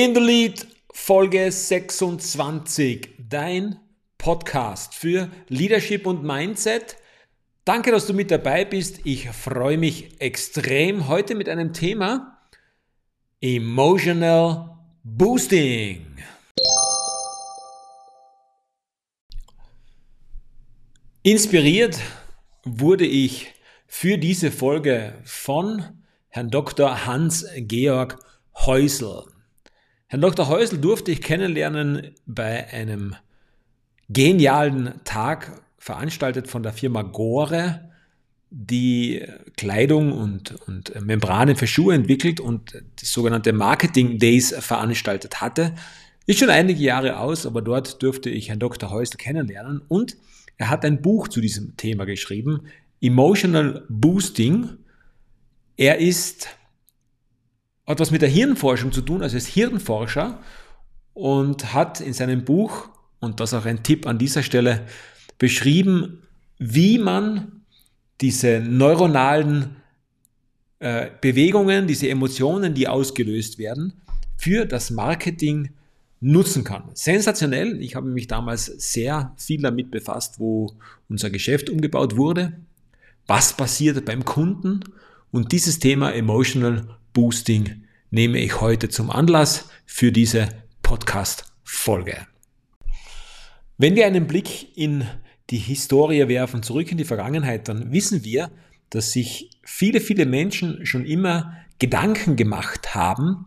In the Lead Folge 26, dein Podcast für Leadership und Mindset. Danke, dass du mit dabei bist. Ich freue mich extrem heute mit einem Thema Emotional Boosting. Inspiriert wurde ich für diese Folge von Herrn Dr. Hans-Georg Häusl. Herrn Dr. Häusl durfte ich kennenlernen bei einem genialen Tag, veranstaltet von der Firma Gore, die Kleidung und, und Membranen für Schuhe entwickelt und die sogenannte Marketing Days veranstaltet hatte. Ist schon einige Jahre aus, aber dort durfte ich Herrn Dr. Häusl kennenlernen und er hat ein Buch zu diesem Thema geschrieben, Emotional Boosting. Er ist hat was mit der Hirnforschung zu tun, also ist Hirnforscher und hat in seinem Buch, und das auch ein Tipp an dieser Stelle, beschrieben, wie man diese neuronalen äh, Bewegungen, diese Emotionen, die ausgelöst werden, für das Marketing nutzen kann. Sensationell. Ich habe mich damals sehr viel damit befasst, wo unser Geschäft umgebaut wurde. Was passiert beim Kunden? Und dieses Thema Emotional Boosting nehme ich heute zum Anlass für diese Podcast-Folge. Wenn wir einen Blick in die Historie werfen, zurück in die Vergangenheit, dann wissen wir, dass sich viele, viele Menschen schon immer Gedanken gemacht haben,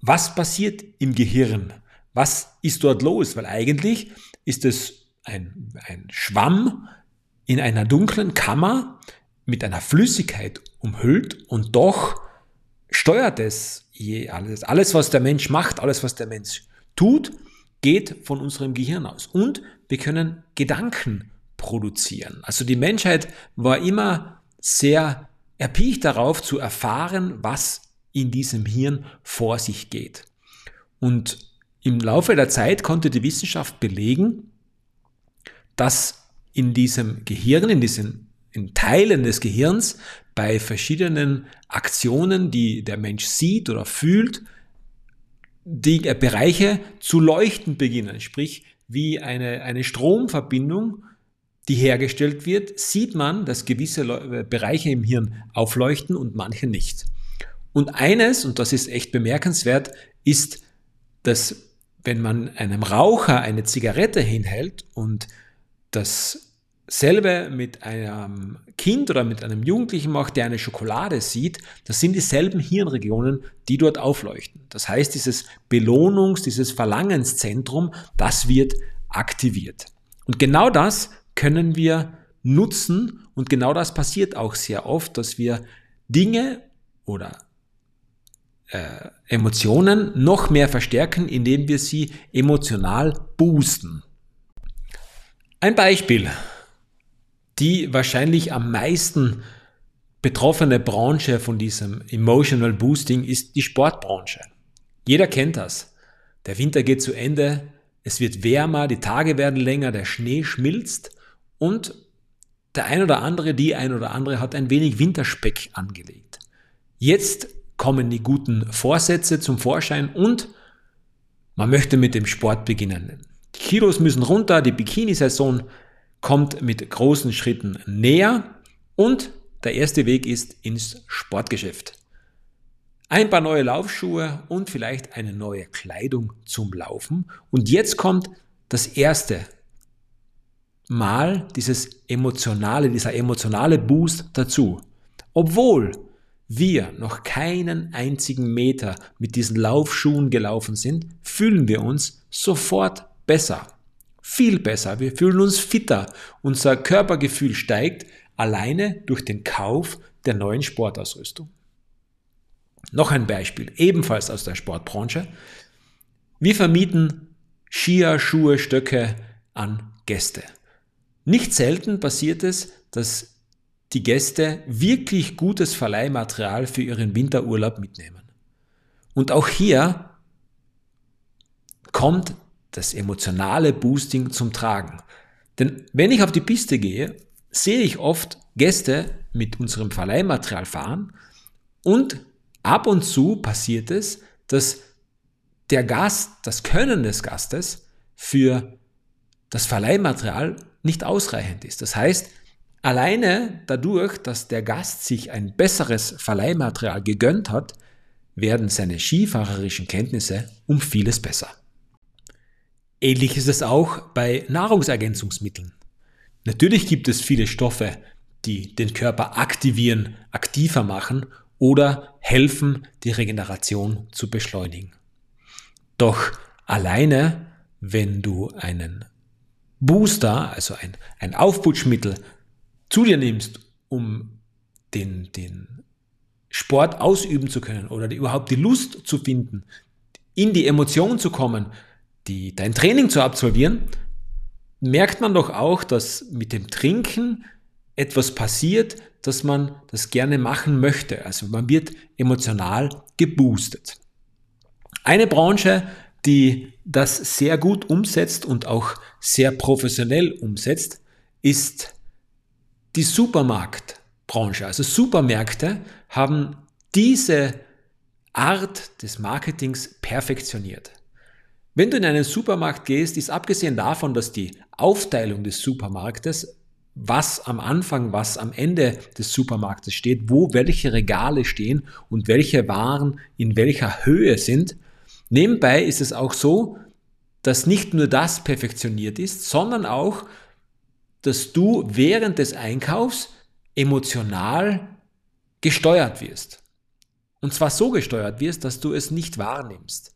was passiert im Gehirn? Was ist dort los? Weil eigentlich ist es ein, ein Schwamm in einer dunklen Kammer mit einer Flüssigkeit umhüllt und doch steuert es je alles. Alles, was der Mensch macht, alles, was der Mensch tut, geht von unserem Gehirn aus. Und wir können Gedanken produzieren. Also die Menschheit war immer sehr erpicht darauf zu erfahren, was in diesem Hirn vor sich geht. Und im Laufe der Zeit konnte die Wissenschaft belegen, dass in diesem Gehirn, in diesen in Teilen des Gehirns bei verschiedenen Aktionen, die der Mensch sieht oder fühlt, die Bereiche zu leuchten beginnen. Sprich, wie eine, eine Stromverbindung, die hergestellt wird, sieht man, dass gewisse Bereiche im Hirn aufleuchten und manche nicht. Und eines, und das ist echt bemerkenswert, ist, dass wenn man einem Raucher eine Zigarette hinhält und das selbe mit einem Kind oder mit einem Jugendlichen macht, der eine Schokolade sieht, das sind dieselben Hirnregionen, die dort aufleuchten. Das heißt, dieses Belohnungs-, dieses Verlangenszentrum, das wird aktiviert. Und genau das können wir nutzen und genau das passiert auch sehr oft, dass wir Dinge oder äh, Emotionen noch mehr verstärken, indem wir sie emotional boosten. Ein Beispiel die wahrscheinlich am meisten betroffene Branche von diesem Emotional Boosting ist die Sportbranche. Jeder kennt das. Der Winter geht zu Ende, es wird wärmer, die Tage werden länger, der Schnee schmilzt und der ein oder andere, die ein oder andere hat ein wenig Winterspeck angelegt. Jetzt kommen die guten Vorsätze zum Vorschein und man möchte mit dem Sport beginnen. Die Kilos müssen runter, die Bikini-Saison kommt mit großen Schritten näher und der erste Weg ist ins Sportgeschäft. Ein paar neue Laufschuhe und vielleicht eine neue Kleidung zum Laufen. Und jetzt kommt das erste Mal dieses emotionale, dieser emotionale Boost dazu. Obwohl wir noch keinen einzigen Meter mit diesen Laufschuhen gelaufen sind, fühlen wir uns sofort besser viel besser. Wir fühlen uns fitter. Unser Körpergefühl steigt alleine durch den Kauf der neuen Sportausrüstung. Noch ein Beispiel, ebenfalls aus der Sportbranche. Wir vermieten Skier, Schuhe, Stöcke an Gäste. Nicht selten passiert es, dass die Gäste wirklich gutes Verleihmaterial für ihren Winterurlaub mitnehmen. Und auch hier kommt das emotionale Boosting zum Tragen. Denn wenn ich auf die Piste gehe, sehe ich oft Gäste mit unserem Verleihmaterial fahren und ab und zu passiert es, dass der Gast, das Können des Gastes für das Verleihmaterial nicht ausreichend ist. Das heißt, alleine dadurch, dass der Gast sich ein besseres Verleihmaterial gegönnt hat, werden seine skifahrerischen Kenntnisse um vieles besser. Ähnlich ist es auch bei Nahrungsergänzungsmitteln. Natürlich gibt es viele Stoffe, die den Körper aktivieren, aktiver machen oder helfen, die Regeneration zu beschleunigen. Doch alleine, wenn du einen Booster, also ein, ein Aufputschmittel, zu dir nimmst, um den, den Sport ausüben zu können oder überhaupt die Lust zu finden, in die Emotion zu kommen, die, dein Training zu absolvieren, merkt man doch auch, dass mit dem Trinken etwas passiert, dass man das gerne machen möchte. Also man wird emotional geboostet. Eine Branche, die das sehr gut umsetzt und auch sehr professionell umsetzt, ist die Supermarktbranche. Also Supermärkte haben diese Art des Marketings perfektioniert. Wenn du in einen Supermarkt gehst, ist abgesehen davon, dass die Aufteilung des Supermarktes, was am Anfang, was am Ende des Supermarktes steht, wo welche Regale stehen und welche Waren in welcher Höhe sind, nebenbei ist es auch so, dass nicht nur das perfektioniert ist, sondern auch, dass du während des Einkaufs emotional gesteuert wirst. Und zwar so gesteuert wirst, dass du es nicht wahrnimmst.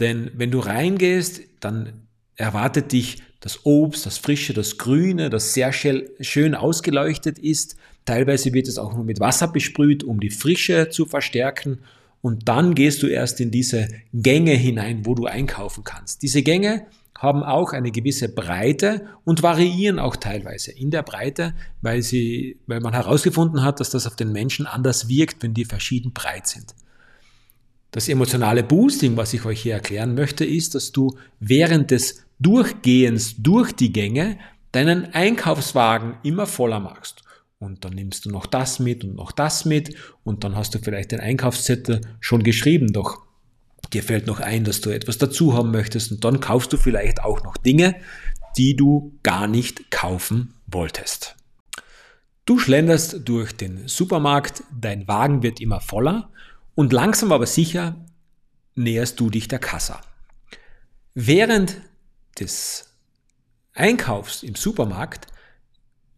Denn wenn du reingehst, dann erwartet dich das Obst, das Frische, das Grüne, das sehr schön ausgeleuchtet ist. Teilweise wird es auch nur mit Wasser besprüht, um die Frische zu verstärken. Und dann gehst du erst in diese Gänge hinein, wo du einkaufen kannst. Diese Gänge haben auch eine gewisse Breite und variieren auch teilweise in der Breite, weil, sie, weil man herausgefunden hat, dass das auf den Menschen anders wirkt, wenn die verschieden breit sind. Das emotionale Boosting, was ich euch hier erklären möchte, ist, dass du während des Durchgehens durch die Gänge deinen Einkaufswagen immer voller machst. Und dann nimmst du noch das mit und noch das mit und dann hast du vielleicht den Einkaufszettel schon geschrieben, doch dir fällt noch ein, dass du etwas dazu haben möchtest und dann kaufst du vielleicht auch noch Dinge, die du gar nicht kaufen wolltest. Du schlenderst durch den Supermarkt, dein Wagen wird immer voller und langsam aber sicher näherst du dich der Kassa. Während des Einkaufs im Supermarkt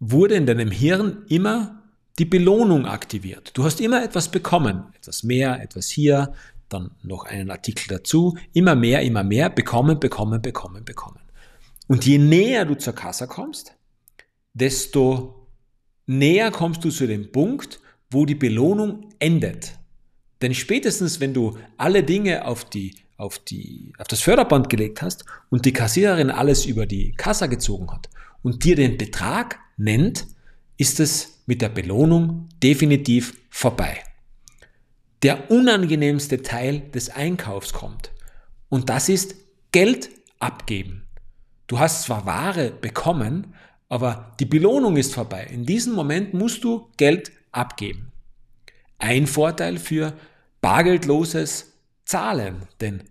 wurde in deinem Hirn immer die Belohnung aktiviert. Du hast immer etwas bekommen, etwas mehr, etwas hier, dann noch einen Artikel dazu, immer mehr, immer mehr, bekommen, bekommen, bekommen, bekommen. Und je näher du zur Kasse kommst, desto näher kommst du zu dem Punkt, wo die Belohnung endet. Denn spätestens, wenn du alle Dinge auf, die, auf, die, auf das Förderband gelegt hast und die Kassiererin alles über die Kassa gezogen hat und dir den Betrag nennt, ist es mit der Belohnung definitiv vorbei. Der unangenehmste Teil des Einkaufs kommt und das ist Geld abgeben. Du hast zwar Ware bekommen, aber die Belohnung ist vorbei. In diesem Moment musst du Geld abgeben. Ein Vorteil für bargeldloses Zahlen, denn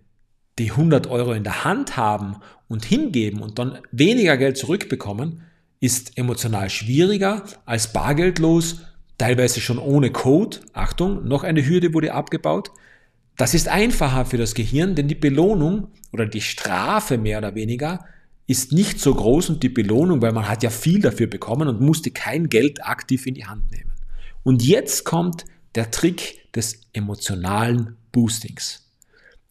die 100 Euro in der Hand haben und hingeben und dann weniger Geld zurückbekommen, ist emotional schwieriger als bargeldlos, teilweise schon ohne Code. Achtung, noch eine Hürde wurde abgebaut. Das ist einfacher für das Gehirn, denn die Belohnung oder die Strafe mehr oder weniger ist nicht so groß und die Belohnung, weil man hat ja viel dafür bekommen und musste kein Geld aktiv in die Hand nehmen. Und jetzt kommt der Trick des emotionalen Boostings.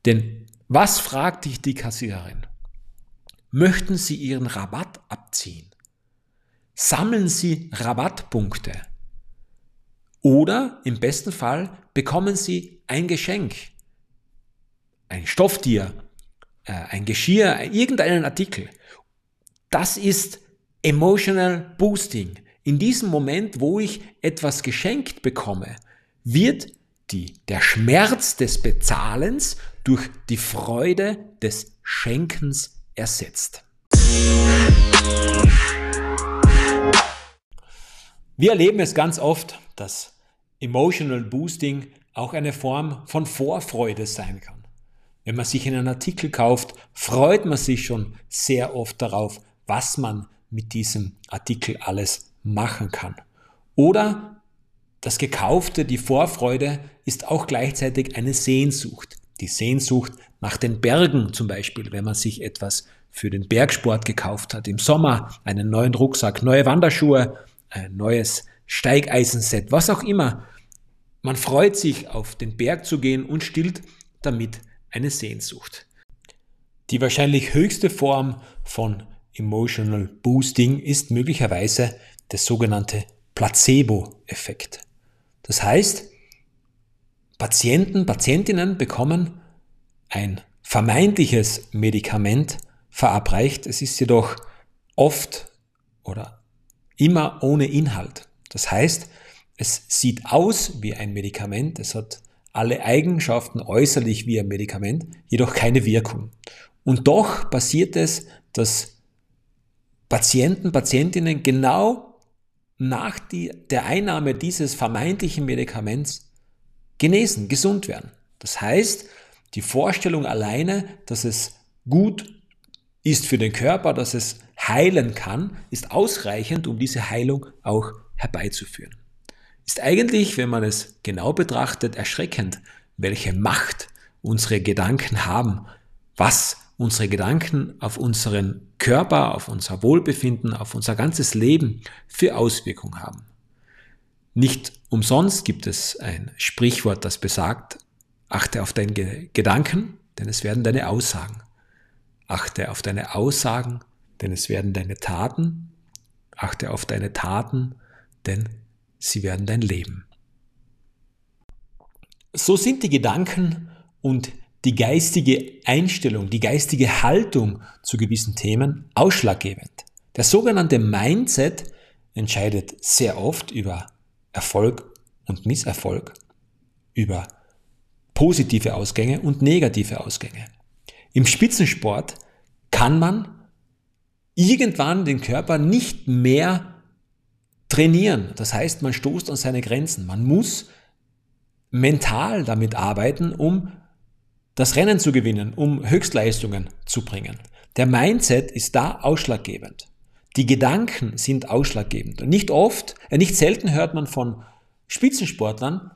Denn was fragt dich die Kassiererin? Möchten Sie Ihren Rabatt abziehen? Sammeln Sie Rabattpunkte? Oder im besten Fall bekommen Sie ein Geschenk, ein Stofftier, äh, ein Geschirr, irgendeinen Artikel. Das ist Emotional Boosting. In diesem Moment, wo ich etwas geschenkt bekomme, wird die, der Schmerz des Bezahlens durch die Freude des Schenkens ersetzt. Wir erleben es ganz oft, dass Emotional Boosting auch eine Form von Vorfreude sein kann. Wenn man sich einen Artikel kauft, freut man sich schon sehr oft darauf, was man mit diesem Artikel alles machen kann. Oder das Gekaufte, die Vorfreude ist auch gleichzeitig eine Sehnsucht. Die Sehnsucht nach den Bergen zum Beispiel, wenn man sich etwas für den Bergsport gekauft hat. Im Sommer einen neuen Rucksack, neue Wanderschuhe, ein neues Steigeisenset, was auch immer. Man freut sich, auf den Berg zu gehen und stillt damit eine Sehnsucht. Die wahrscheinlich höchste Form von Emotional Boosting ist möglicherweise der sogenannte Placebo-Effekt. Das heißt, Patienten, Patientinnen bekommen ein vermeintliches Medikament verabreicht. Es ist jedoch oft oder immer ohne Inhalt. Das heißt, es sieht aus wie ein Medikament, es hat alle Eigenschaften äußerlich wie ein Medikament, jedoch keine Wirkung. Und doch passiert es, dass Patienten, Patientinnen genau nach die, der Einnahme dieses vermeintlichen Medikaments genesen, gesund werden. Das heißt, die Vorstellung alleine, dass es gut ist für den Körper, dass es heilen kann, ist ausreichend, um diese Heilung auch herbeizuführen. Ist eigentlich, wenn man es genau betrachtet, erschreckend, welche Macht unsere Gedanken haben, was unsere Gedanken auf unseren Körper, auf unser Wohlbefinden, auf unser ganzes Leben für Auswirkungen haben. Nicht umsonst gibt es ein Sprichwort, das besagt, achte auf deine Gedanken, denn es werden deine Aussagen. Achte auf deine Aussagen, denn es werden deine Taten. Achte auf deine Taten, denn sie werden dein Leben. So sind die Gedanken und die geistige Einstellung, die geistige Haltung zu gewissen Themen ausschlaggebend. Der sogenannte Mindset entscheidet sehr oft über Erfolg und Misserfolg, über positive Ausgänge und negative Ausgänge. Im Spitzensport kann man irgendwann den Körper nicht mehr trainieren. Das heißt, man stoßt an seine Grenzen. Man muss mental damit arbeiten, um das Rennen zu gewinnen, um Höchstleistungen zu bringen. Der Mindset ist da ausschlaggebend. Die Gedanken sind ausschlaggebend. Und nicht oft, äh, nicht selten hört man von Spitzensportlern,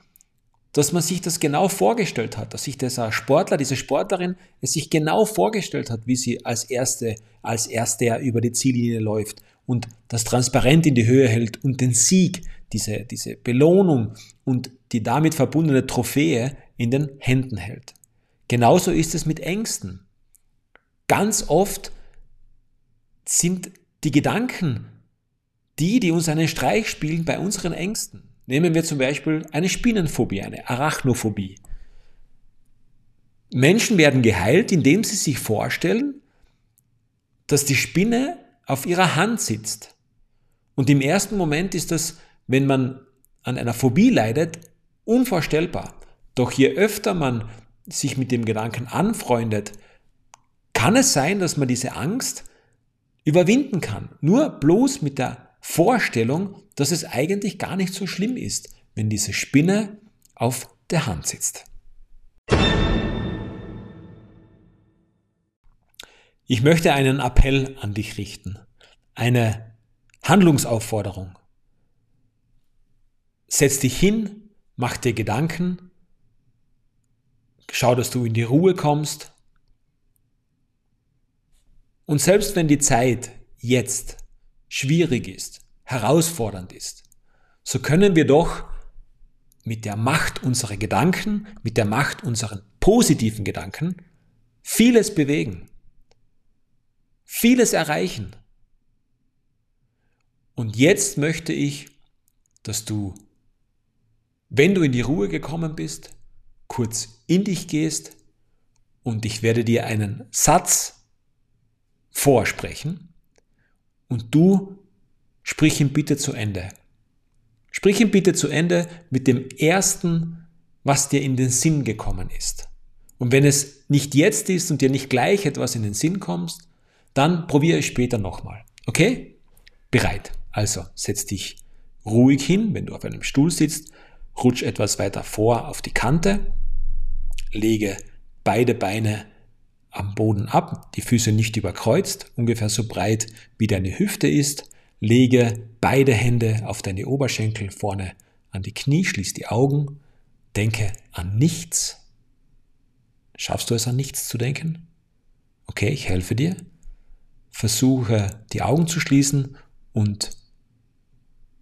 dass man sich das genau vorgestellt hat, dass sich dieser Sportler, diese Sportlerin es sich genau vorgestellt hat, wie sie als Erste, als Erster über die Ziellinie läuft und das transparent in die Höhe hält und den Sieg, diese, diese Belohnung und die damit verbundene Trophäe in den Händen hält. Genauso ist es mit Ängsten. Ganz oft sind die Gedanken die, die uns einen Streich spielen bei unseren Ängsten. Nehmen wir zum Beispiel eine Spinnenphobie, eine Arachnophobie. Menschen werden geheilt, indem sie sich vorstellen, dass die Spinne auf ihrer Hand sitzt. Und im ersten Moment ist das, wenn man an einer Phobie leidet, unvorstellbar. Doch je öfter man sich mit dem Gedanken anfreundet, kann es sein, dass man diese Angst überwinden kann. Nur bloß mit der Vorstellung, dass es eigentlich gar nicht so schlimm ist, wenn diese Spinne auf der Hand sitzt. Ich möchte einen Appell an dich richten, eine Handlungsaufforderung. Setz dich hin, mach dir Gedanken, schau, dass du in die Ruhe kommst. Und selbst wenn die Zeit jetzt schwierig ist, herausfordernd ist, so können wir doch mit der Macht unserer Gedanken, mit der Macht unserer positiven Gedanken vieles bewegen, vieles erreichen. Und jetzt möchte ich, dass du, wenn du in die Ruhe gekommen bist, kurz in dich gehst und ich werde dir einen Satz vorsprechen, und du sprich ihn bitte zu Ende. Sprich ihn bitte zu Ende mit dem ersten, was dir in den Sinn gekommen ist. Und wenn es nicht jetzt ist und dir nicht gleich etwas in den Sinn kommt, dann probiere es später nochmal. Okay? Bereit. Also setz dich ruhig hin, wenn du auf einem Stuhl sitzt, rutsch etwas weiter vor auf die Kante, lege beide Beine am Boden ab, die Füße nicht überkreuzt, ungefähr so breit wie deine Hüfte ist. Lege beide Hände auf deine Oberschenkel vorne an die Knie, schließ die Augen, denke an nichts. Schaffst du es an nichts zu denken? Okay, ich helfe dir. Versuche die Augen zu schließen und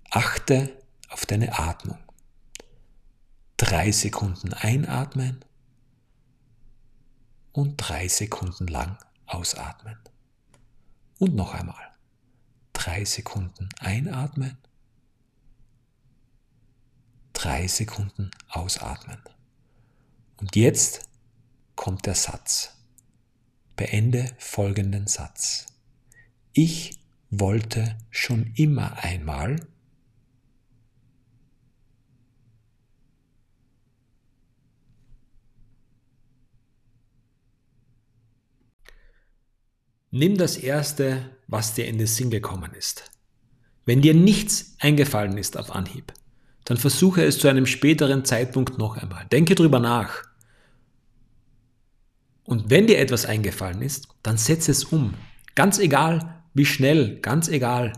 achte auf deine Atmung. Drei Sekunden einatmen und drei Sekunden lang ausatmen. Und noch einmal. Drei Sekunden einatmen, drei Sekunden ausatmen. Und jetzt kommt der Satz. Beende folgenden Satz. Ich wollte schon immer einmal Nimm das Erste, was dir in den Sinn gekommen ist. Wenn dir nichts eingefallen ist auf Anhieb, dann versuche es zu einem späteren Zeitpunkt noch einmal. Denke drüber nach. Und wenn dir etwas eingefallen ist, dann setze es um. Ganz egal, wie schnell, ganz egal,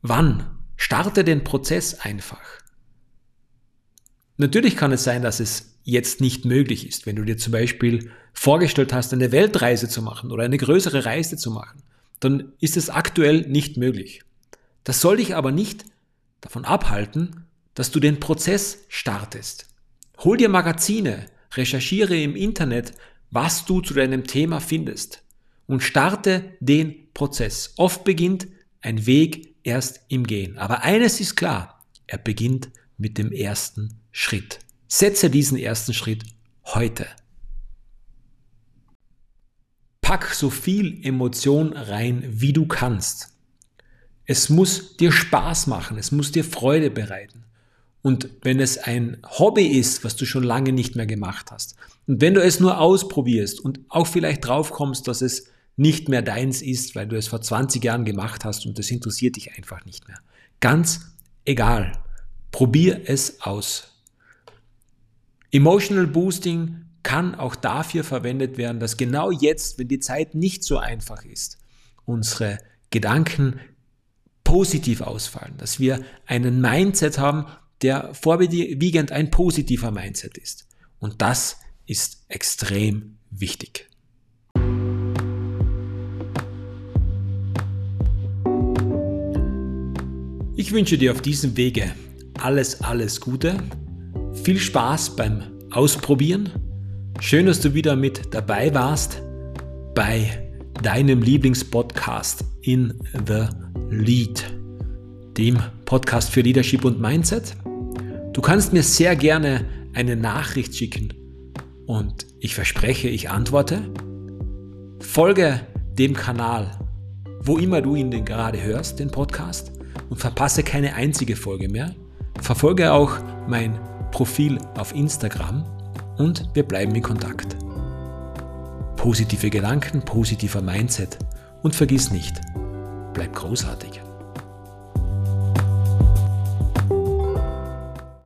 wann. Starte den Prozess einfach. Natürlich kann es sein, dass es jetzt nicht möglich ist, wenn du dir zum Beispiel vorgestellt hast, eine Weltreise zu machen oder eine größere Reise zu machen, dann ist es aktuell nicht möglich. Das soll dich aber nicht davon abhalten, dass du den Prozess startest. Hol dir Magazine, recherchiere im Internet, was du zu deinem Thema findest und starte den Prozess. Oft beginnt ein Weg erst im Gehen. Aber eines ist klar, er beginnt mit dem ersten Schritt. Setze diesen ersten Schritt heute. Pack so viel Emotion rein, wie du kannst. Es muss dir Spaß machen, es muss dir Freude bereiten. Und wenn es ein Hobby ist, was du schon lange nicht mehr gemacht hast, und wenn du es nur ausprobierst und auch vielleicht draufkommst, dass es nicht mehr deins ist, weil du es vor 20 Jahren gemacht hast und das interessiert dich einfach nicht mehr. Ganz egal. Probier es aus. Emotional Boosting kann auch dafür verwendet werden, dass genau jetzt, wenn die Zeit nicht so einfach ist, unsere Gedanken positiv ausfallen, dass wir einen Mindset haben, der vorwiegend ein positiver Mindset ist. Und das ist extrem wichtig. Ich wünsche dir auf diesem Wege alles, alles Gute, viel Spaß beim Ausprobieren Schön, dass du wieder mit dabei warst bei deinem Lieblingspodcast in the Lead, dem Podcast für Leadership und Mindset. Du kannst mir sehr gerne eine Nachricht schicken und ich verspreche, ich antworte. Folge dem Kanal, wo immer du ihn denn gerade hörst, den Podcast, und verpasse keine einzige Folge mehr. Verfolge auch mein Profil auf Instagram und wir bleiben in Kontakt. Positive Gedanken, positiver Mindset und vergiss nicht, bleib großartig.